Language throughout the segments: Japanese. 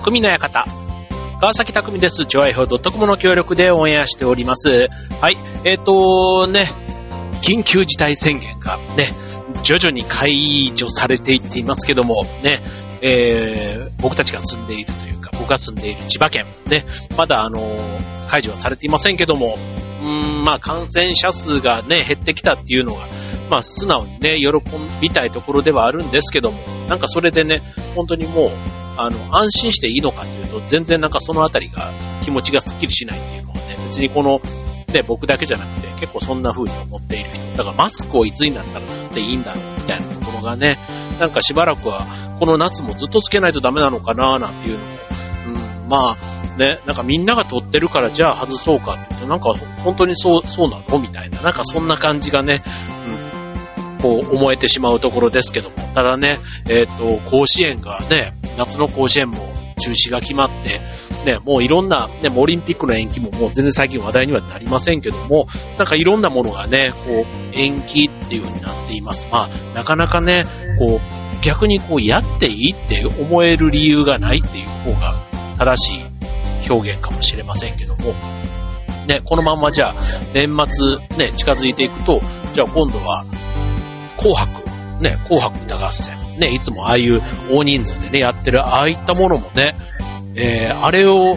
匠の館。川崎匠です。ジョアイホドットコムの協力でオンエアしております。はい。えっ、ー、とね、緊急事態宣言がね、徐々に解除されていっていますけども、ね、えー、僕たちが住んでいるというか、僕が住んでいる千葉県、ね、まだあのー、解除はされていませんけども、うん、まあ感染者数がね、減ってきたっていうのが、まあ素直にね、喜びたいところではあるんですけども、なんかそれでね、本当にもう、あの、安心していいのかっていうと、全然なんかそのあたりが気持ちがスッキリしないっていうのはね、別にこの、ね、僕だけじゃなくて結構そんな風に思っている人。だからマスクをいつになったら取っていいんだろうみたいなところがね、なんかしばらくはこの夏もずっとつけないとダメなのかななんていうのも、うん、まあ、ね、なんかみんなが取ってるからじゃあ外そうかって言うと、なんか本当にそう、そうなのみたいな、なんかそんな感じがね、うん、こう思えてしまうところですけども。ただね、えっ、ー、と、甲子園がね、夏の甲子園も中止が決まって、ね、もういろんな、ね、オリンピックの延期ももう全然最近話題にはなりませんけども、なんかいろんなものがね、こう、延期っていう風になっています。まあ、なかなかね、こう、逆にこう、やっていいって思える理由がないっていう方が正しい表現かもしれませんけども、ね、このままじゃあ、年末ね、近づいていくと、じゃあ今度は、紅白、ね、紅白歌合戦、ね、いつもああいう大人数でね、やってる、ああいったものもね、えー、あれを、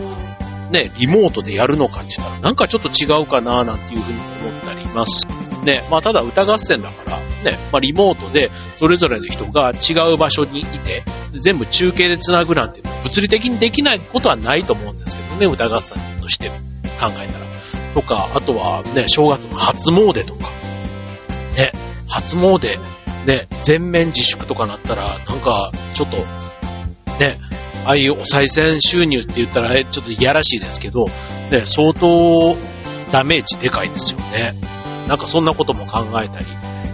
ね、リモートでやるのかって言ったら、なんかちょっと違うかななんていうふうに思ったります。ね、まあただ歌合戦だから、ね、まあリモートでそれぞれの人が違う場所にいて、全部中継で繋ぐなんて、物理的にできないことはないと思うんですけどね、歌合戦として考えたら。とか、あとはね、正月の初詣とか、ね、初詣、ね、全面自粛とかなったら、なんか、ちょっと、ね、ああいうお賽銭収入って言ったら、ちょっといやらしいですけど、ね、相当ダメージでかいですよね。なんかそんなことも考えたり、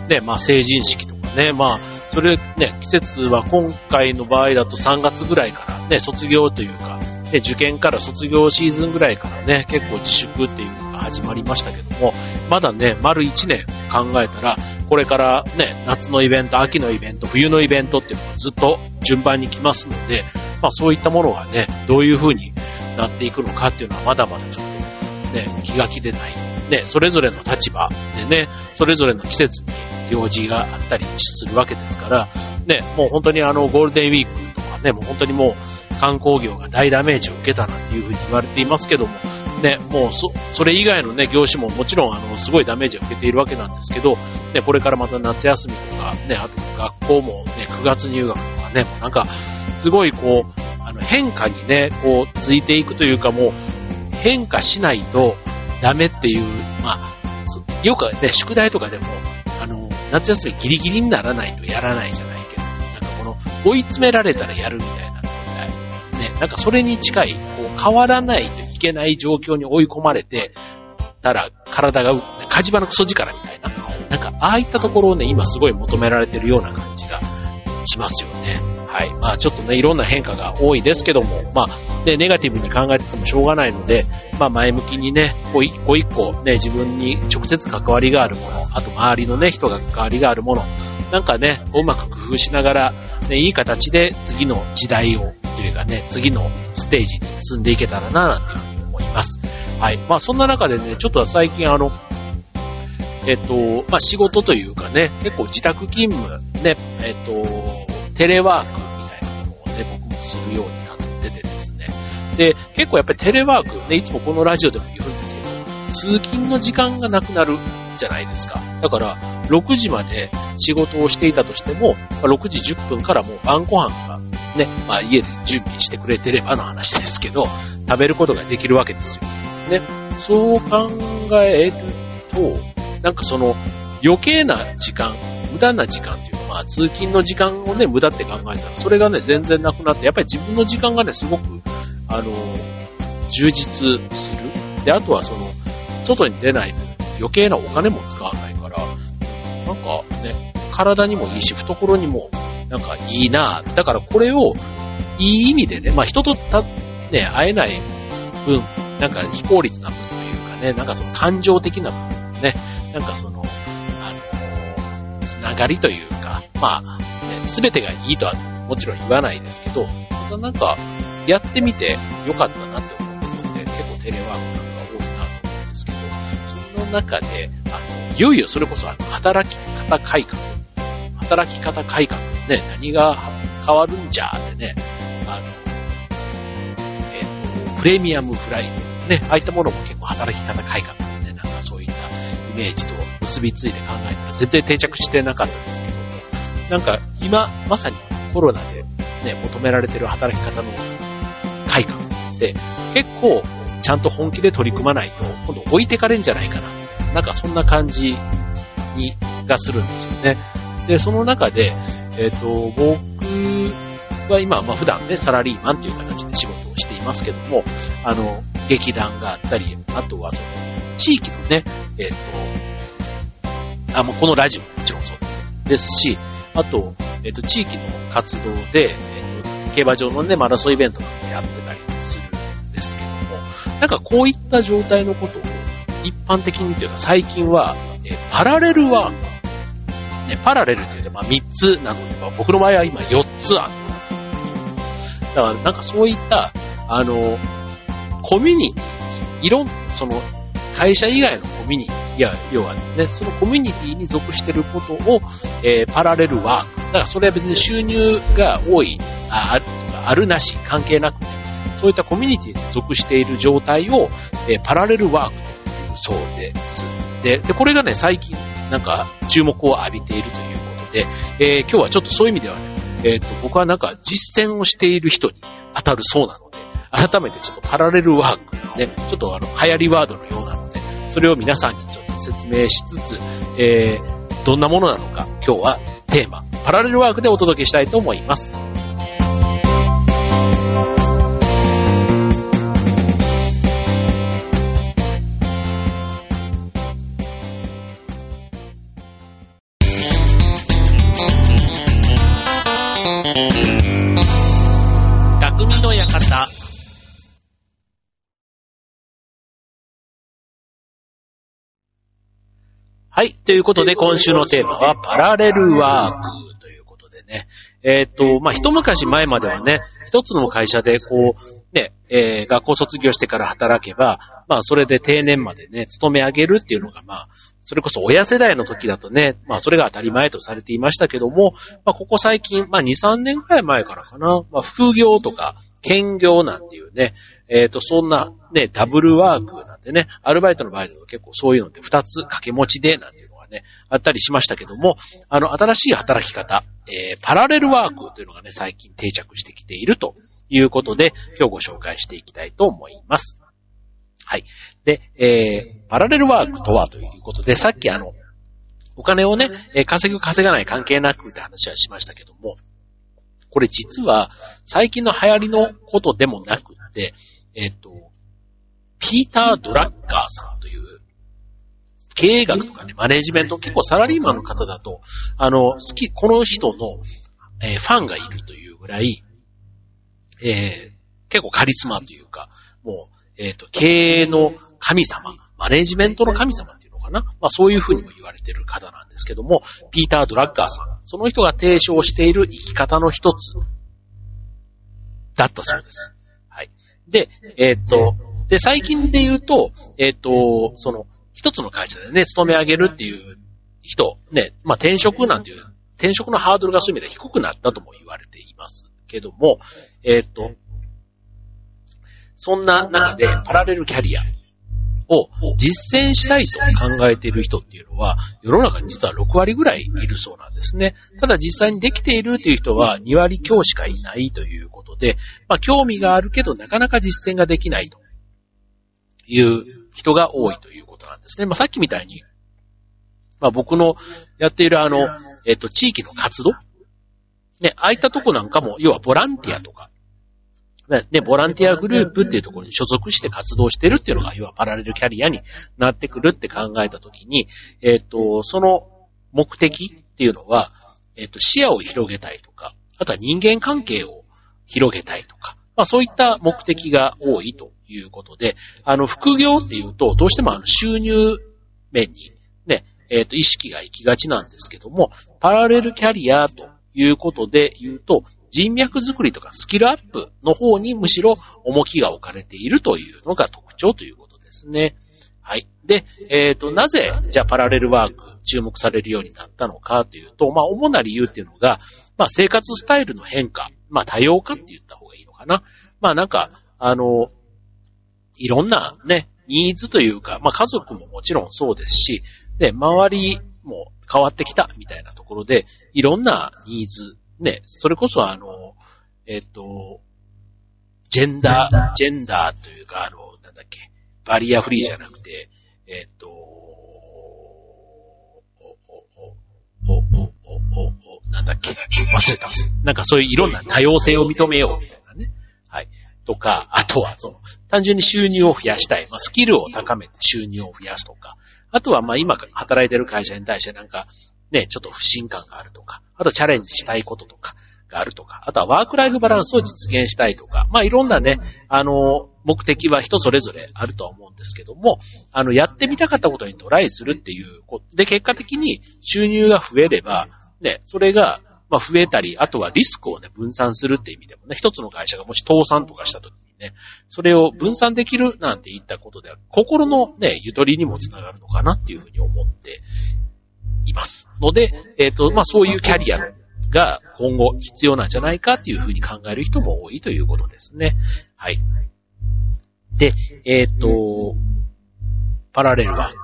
ね、まあ成人式とかね、まあ、それね、季節は今回の場合だと3月ぐらいからね、卒業というか、ね、受験から卒業シーズンぐらいからね、結構自粛っていうのが始まりましたけども、まだね、丸1年考えたら、これからね、夏のイベント、秋のイベント、冬のイベントっていうのがずっと順番に来ますので、まあそういったものがね、どういう風になっていくのかっていうのはまだまだちょっとね、気が気でない。ね、それぞれの立場でね、それぞれの季節に行事があったりするわけですから、ね、もう本当にあのゴールデンウィークとかね、もう本当にもう観光業が大ダメージを受けたなんていう風に言われていますけども、ね、もうそ、それ以外のね、業種ももちろんあの、すごいダメージを受けているわけなんですけど、ね、これからまた夏休みとか、ね、あと学校もね、9月入学とかね、もうなんか、すごいこう、あの変化にね、こう、ついていくというかもう、変化しないとダメっていう、まあ、よくね、宿題とかでも、あの、夏休みギリギリにならないとやらないじゃないけど、なんかこの、追い詰められたらやるみたいなね、なんかそれに近い、こう、変わらないというけない状況に追い込まれて、たら、体が、火事場のクソ力みたいな。なんか、ああいったところをね、今すごい求められてるような感じがしますよね。はい。まあちょっとね、いろんな変化が多いですけども、まあ、ね、ネガティブに考えててもしょうがないので、まあ前向きにね、こう一個一個ね、自分に直接関わりがあるもの、あと周りのね、人が関わりがあるもの、なんかね、うまく工夫しながら、ね、いい形で次の時代を、というかね、次のステージに進んでいけたらな、なんていうふうに思います。はい。まあそんな中でね、ちょっと最近あの、えっと、まあ仕事というかね、結構自宅勤務、ね、えっと、テレワークみたいなものをね、僕もするように。で、結構やっぱりテレワーク、ね、いつもこのラジオでも言うんですけど、通勤の時間がなくなるじゃないですか。だから、6時まで仕事をしていたとしても、6時10分からもう晩ご飯がね、まあ家で準備してくれてればの話ですけど、食べることができるわけですよ。ね。そう考えると、なんかその余計な時間、無駄な時間っていうかまあ、通勤の時間をね、無駄って考えたら、それがね、全然なくなって、やっぱり自分の時間がね、すごく、あの、充実する。で、あとはその、外に出ない分、余計なお金も使わないから、なんかね、体にもいいし、懐にも、なんかいいなだからこれを、いい意味でね、まあ人とた、ね、会えない分、なんか非効率な分というかね、なんかその感情的な分ね、なんかその、あの、つながりというか、まあ、す、べ、てがいいとはもちろん言わないですけど、ただなんか、やってみてよかったなって思うことって結構テレワークなんか多いなと思うんですけど、その中で、あの、いよいよそれこそあの、働き方改革、働き方改革ね、何が変わるんじゃってね、あの、えっ、と、プレミアムフライデーとかね、ああいったものも結構働き方改革でね、なんかそういったイメージと結びついて考えたら全然定着してなかったんですけども、なんか今、まさにコロナでね、求められてる働き方の改革って結構ちゃんと本気で取り組まないと今度置いてかれんじゃないかな。なんかそんな感じに、がするんですよね。で、その中で、えっ、と、僕は今、まあ普段ね、サラリーマンという形で仕事をしていますけども、あの、劇団があったり、あとはその、地域のね、えっ、と、あ、もうこのラジオももちろんそうです。ですし、あと、えっ、と、地域の活動で、えっ、と、競馬場のね、マラソンイベントなんかやってたなんかこういった状態のことを一般的にというか最近は、えパラレルワーク。ね、パラレルって言うとまあ3つなので、まあ、僕の場合は今4つある。だからなんかそういった、あの、コミュニティ、いろん、その、会社以外のコミュニティ、いや、要はね、そのコミュニティに属してることを、えー、パラレルワーク。だからそれは別に収入が多い、ああるとか、あるなし、関係なくて、そういったコミュニティに属している状態を、えー、パラレルワークというそうです。で、で、これがね、最近、なんか、注目を浴びているということで、えー、今日はちょっとそういう意味ではね、えっ、と、僕はなんか実践をしている人に当たるそうなので、改めてちょっとパラレルワーク、ね、ちょっとあの、流行りワードのようなので、それを皆さんにちょっと説明しつつ、えー、どんなものなのか、今日はテーマ、パラレルワークでお届けしたいと思います。はい。ということで、今週のテーマは、パラレルワークということでね。えっ、と、まあ、一昔前まではね、一つの会社で、こう、ね、えー、学校卒業してから働けば、まあ、それで定年までね、勤め上げるっていうのが、まあ、それこそ親世代の時だとね、まあそれが当たり前とされていましたけども、まあここ最近、まあ2、3年くらい前からかな、まあ副業とか兼業なんていうね、えっ、ー、とそんなね、ダブルワークなんてね、アルバイトの場合だと結構そういうのって2つ掛け持ちでなんていうのがね、あったりしましたけども、あの新しい働き方、えー、パラレルワークというのがね、最近定着してきているということで、今日ご紹介していきたいと思います。はい。で、えー、パラレルワークとはということで、さっきあの、お金をね、稼ぐ稼がない関係なくって話はしましたけども、これ実は最近の流行りのことでもなくって、えっ、と、ピーター・ドラッガーさんという、経営学とかね、マネジメント、結構サラリーマンの方だと、あの、好き、この人の、えー、ファンがいるというぐらい、えー、結構カリスマというか、もう、えっ、ー、と、経営の神様、マネジメントの神様っていうのかな？まあそういうふうにも言われている方なんですけども、ピーター・ドラッガーさん。その人が提唱している生き方の一つだったそうです。はい。で、えっ、と、で、最近で言うと、えっ、ー、と、その、一つの会社でね、勤め上げるっていう人、ね、まあ転職なんていう、転職のハードルがそういう意味で低くなったとも言われていますけども、えっ、ー、と、そんな中でパラレルキャリアを実践したいと考えている人っていうのは、世の中に実は6割ぐらいいるそうなんですね。ただ実際にできているという人は2割強しかいないということで、まあ興味があるけどなかなか実践ができないという人が多いということなんですね。まあさっきみたいに、まあ僕のやっているあの、えっと、地域の活動ね、ああいったとこなんかも、要はボランティアとか、で、ボランティアグループっていうところに所属して活動してるっていうのが、要はパラレルキャリアになってくるって考えたときに、えっ、と、その目的っていうのは、えっ、と、視野を広げたいとか、あとは人間関係を広げたいとか、まあそういった目的が多いということで、あの、副業っていうと、どうしてもあの収入面にね、えっ、ー、と、意識が行きがちなんですけども、パラレルキャリアということで言うと、人脈作りとかスキルアップの方にむしろ重きが置かれているというのが特徴ということですね。はい。で、えっ、ー、と、なぜ、じゃあパラレルワーク注目されるようになったのかというと、まあ、主な理由っていうのが、まあ、生活スタイルの変化、まあ、多様化って言った方がいいのかな。まあ、なんか、あの、いろんなね、ニーズというか、まあ、家族ももちろんそうですし、で、周りも変わってきたみたいなところで、いろんなニーズ、ね、それこそあの、えっ、と、ジェンダー、ジェンダーというか、あの、なんだっけ、バリアフリーじゃなくて、えっ、と、お、お、お、お、お、お、なんだっけ、忘れた。なんかそういういろんな多様性を認めようみたい。とか、あとはその、単純に収入を増やしたい。まあ、スキルを高めて収入を増やすとか、あとは、ま、今働いてる会社に対してなんか、ね、ちょっと不信感があるとか、あとチャレンジしたいこととかがあるとか、あとはワークライフバランスを実現したいとか、まあ、いろんなね、あの、目的は人それぞれあるとは思うんですけども、あの、やってみたかったことにトライするっていうことで、結果的に収入が増えれば、ね、それが、まあ、増えたり、あとはリスクをね、分散するって意味でもね、一つの会社がもし倒産とかした時にね、それを分散できるなんて言ったことでは、心のね、ゆとりにもつながるのかなっていうふうに思っています。ので、えっ、ー、と、まあ、そういうキャリアが今後必要なんじゃないかっていうふうに考える人も多いということですね。はい。で、えっ、ー、と、パラレルワーク。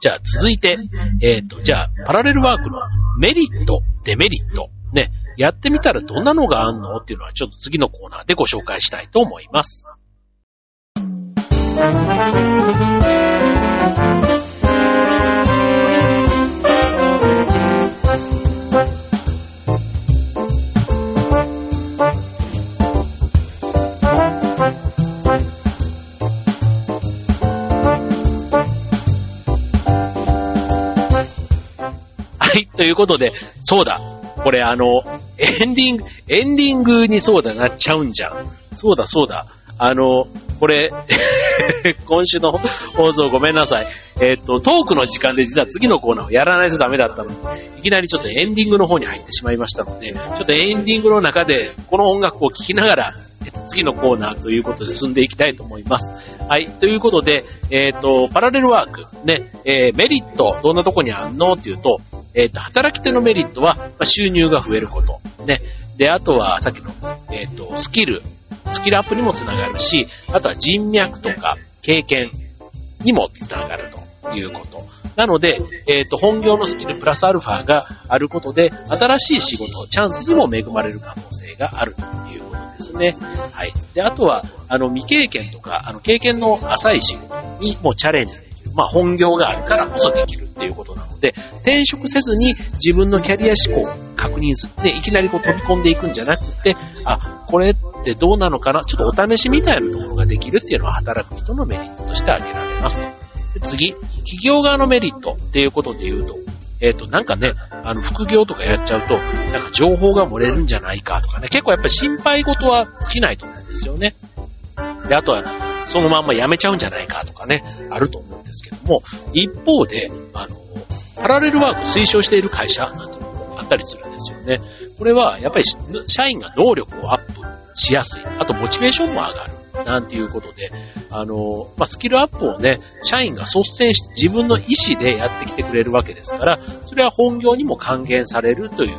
じゃあ続いて、えっ、ー、と、じゃあ、パラレルワークのメリット、デメリット、ね、やってみたらどんなのがあんのっていうのはちょっと次のコーナーでご紹介したいと思います。はい、ということで、そうだ、これあの、エンディング、エンディングにそうだなっちゃうんじゃん。そうだそうだ。あの、これ、今週の放送ごめんなさい。えっ、と、トークの時間で実は次のコーナーをやらないとダメだったので、いきなりちょっとエンディングの方に入ってしまいましたので、ちょっとエンディングの中でこの音楽を聴きながら、えっと、次のコーナーということで進んでいきたいと思います。はい。ということで、えっ、と、パラレルワーク、ね、えー、メリット、どんなとこにあんの？っていうと、えっ、ー、と、働き手のメリットは、まあ、収入が増えること。ね。で、あとは、さっきの、えっ、ー、と、スキル、スキルアップにもつながるし、あとは人脈とか経験にもつながるということ。なので、えっ、ー、と、本業のスキルプラスアルファがあることで、新しい仕事、チャンスにも恵まれる可能性があるということですね。はい。で、あとは、あの、未経験とか、あの、経験の浅い仕事にもチャレンジ。まあ、本業があるからこそできるっていうことなので、転職せずに自分のキャリア志向を確認する。で、いきなりこう飛び込んでいくんじゃなくて、あ、これってどうなのかな？ちょっとお試しみたいなところができるっていうのは働く人のメリットとして挙げられますと。で次、企業側のメリットっていうことで言うと、えっ、ー、と、なんかね、あの、副業とかやっちゃうと、なんか情報が漏れるんじゃないかとかね、結構やっぱり心配事は尽きないと思うんですよね。で、あとは、そのまんまやめちゃうんじゃないかとかね、あると思ですけども、一方で、あの、パラレルワークを推奨している会社なんていうのもあったりするんですよね。これは、やっぱり社員が能力をアップしやすい。あと、モチベーションも上がる。なんていうことで、あの、まあ、スキルアップをね、社員が率先して自分の意思でやってきてくれるわけですから、それは本業にも還元されるという、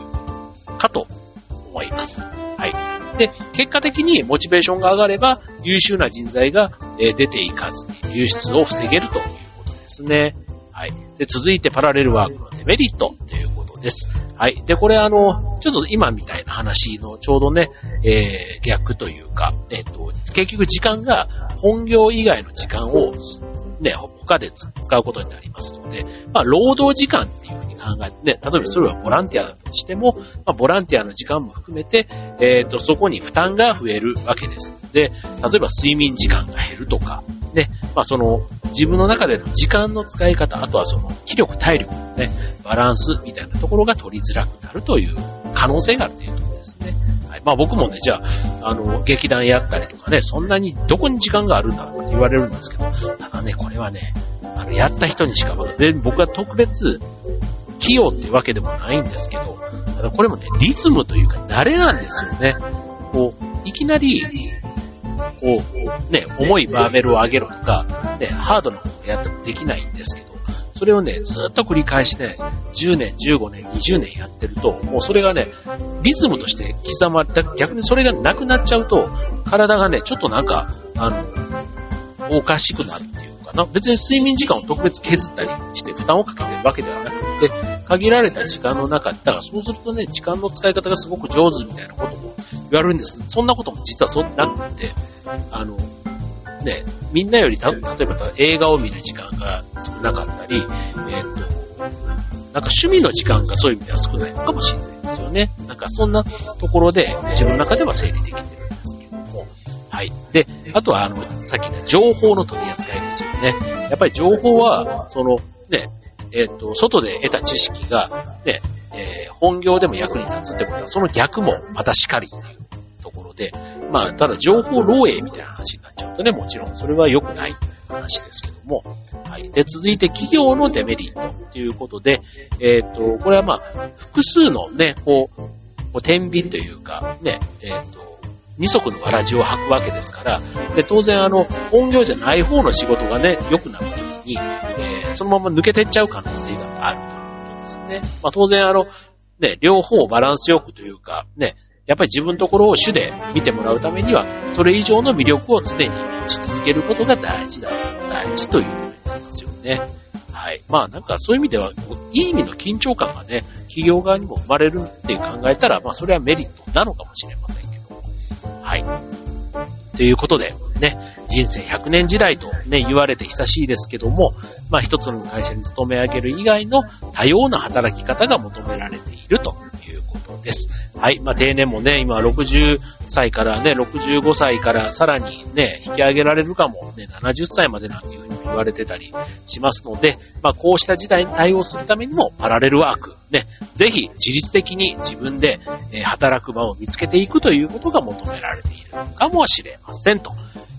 かと思います。はい。で、結果的にモチベーションが上がれば、優秀な人材が出ていかずに流出を防げるというですね。はい。で、続いてパラレルワークのデメリットということです。はい。で、これあの、ちょっと今みたいな話のちょうどね、えー、逆というか、えっ、ー、と、結局時間が本業以外の時間をね、他で使うことになりますので、まあ、労働時間っていうふうに考えて、ね、例えばそれはボランティアだとしても、まあ、ボランティアの時間も含めて、えっ、ー、と、そこに負担が増えるわけですの。で、例えば睡眠時間が減るとか、ね、まあ、その、自分の中での時間の使い方、あとはその、気力、体力のね、バランスみたいなところが取りづらくなるという可能性があるというところですね。はい。まあ僕もね、じゃあ、あの、劇団やったりとかね、そんなにどこに時間があるんだって言われるんですけど、ただね、これはね、あの、やった人にしかわかんない。で、僕は特別、器用ってわけでもないんですけど、ただこれもね、リズムというか慣れなんですよね。こう、いきなり、こう、ね、重いバーベルを上げろとか、ね、ハードなことをやってもできないんですけど、それをね、ずっと繰り返しね、10年、15年、20年やってると、もうそれがね、リズムとして刻まれた、逆にそれがなくなっちゃうと、体がね、ちょっとなんか、あの、おかしくなるっていうかな。別に睡眠時間を特別削ったりして負担をかけてるわけではなくて、限られた時間の中、だからそうするとね、時間の使い方がすごく上手みたいなことも言われるんです。そんなことも実はそんなくて、あの、ね、みんなよりた、例えば映画を見る時間が少なかったり、えっ、ー、と、なんか趣味の時間がそういう意味では少ないのかもしれないですよね。なんかそんなところで自分の中では整理できてるんですけども。はい。で、あとはあの、さっき言った情報の取り扱いですよね。やっぱり情報は、その、ね、えっ、ー、と、外で得た知識が、ね、えー、本業でも役に立つってことは、その逆もまたしかりっていうで、まあ、ただ情報漏洩みたいな話になっちゃうとね、もちろんそれは良くない話ですけども。はい。で、続いて企業のデメリットということで、えっ、ー、と、これはまあ、複数のね、こう、こう天秤というか、ね、えっ、ー、と、二足のわらじを履くわけですから、で、当然あの、本業じゃない方の仕事がね、良くなるときに、えー、そのまま抜けてっちゃう可能性があるということですね。まあ当然あの、ね、両方バランスよくというか、ね、やっぱり自分のところを主で見てもらうためには、それ以上の魅力を常に持ち続けることが大事だ、大事ということになりますよね。はい。まあなんかそういう意味では、いい意味の緊張感がね、企業側にも生まれるっていう考えたら、まあそれはメリットなのかもしれませんけども。はい。ということで、ね、人生100年時代とね、言われて久しいですけども、まあ一つの会社に勤め上げる以外の多様な働き方が求められているとです。はい。まあ、定年もね、今60歳からね、65歳からさらにね、引き上げられるかも、ね、70歳までなんていうふうに言われてたりしますので、まあ、こうした時代に対応するためにも、パラレルワーク、ね、ぜひ自律的に自分で、え働く場を見つけていくということが求められているかもしれませんと。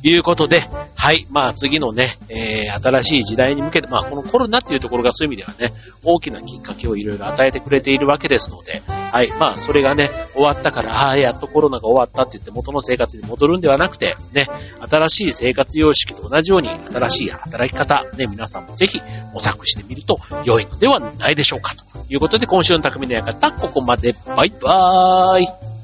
いうことで、はい。まあ次のね、えー、新しい時代に向けて、まあこのコロナっていうところがそういう意味ではね、大きなきっかけをいろいろ与えてくれているわけですので、はい。まあそれがね、終わったから、ああ、やっとコロナが終わったって言って元の生活に戻るんではなくて、ね、新しい生活様式と同じように新しい働き方、ね、皆さんもぜひ模索してみると良いのではないでしょうか。ということで今週の匠の館、ここまで。バイバーイ。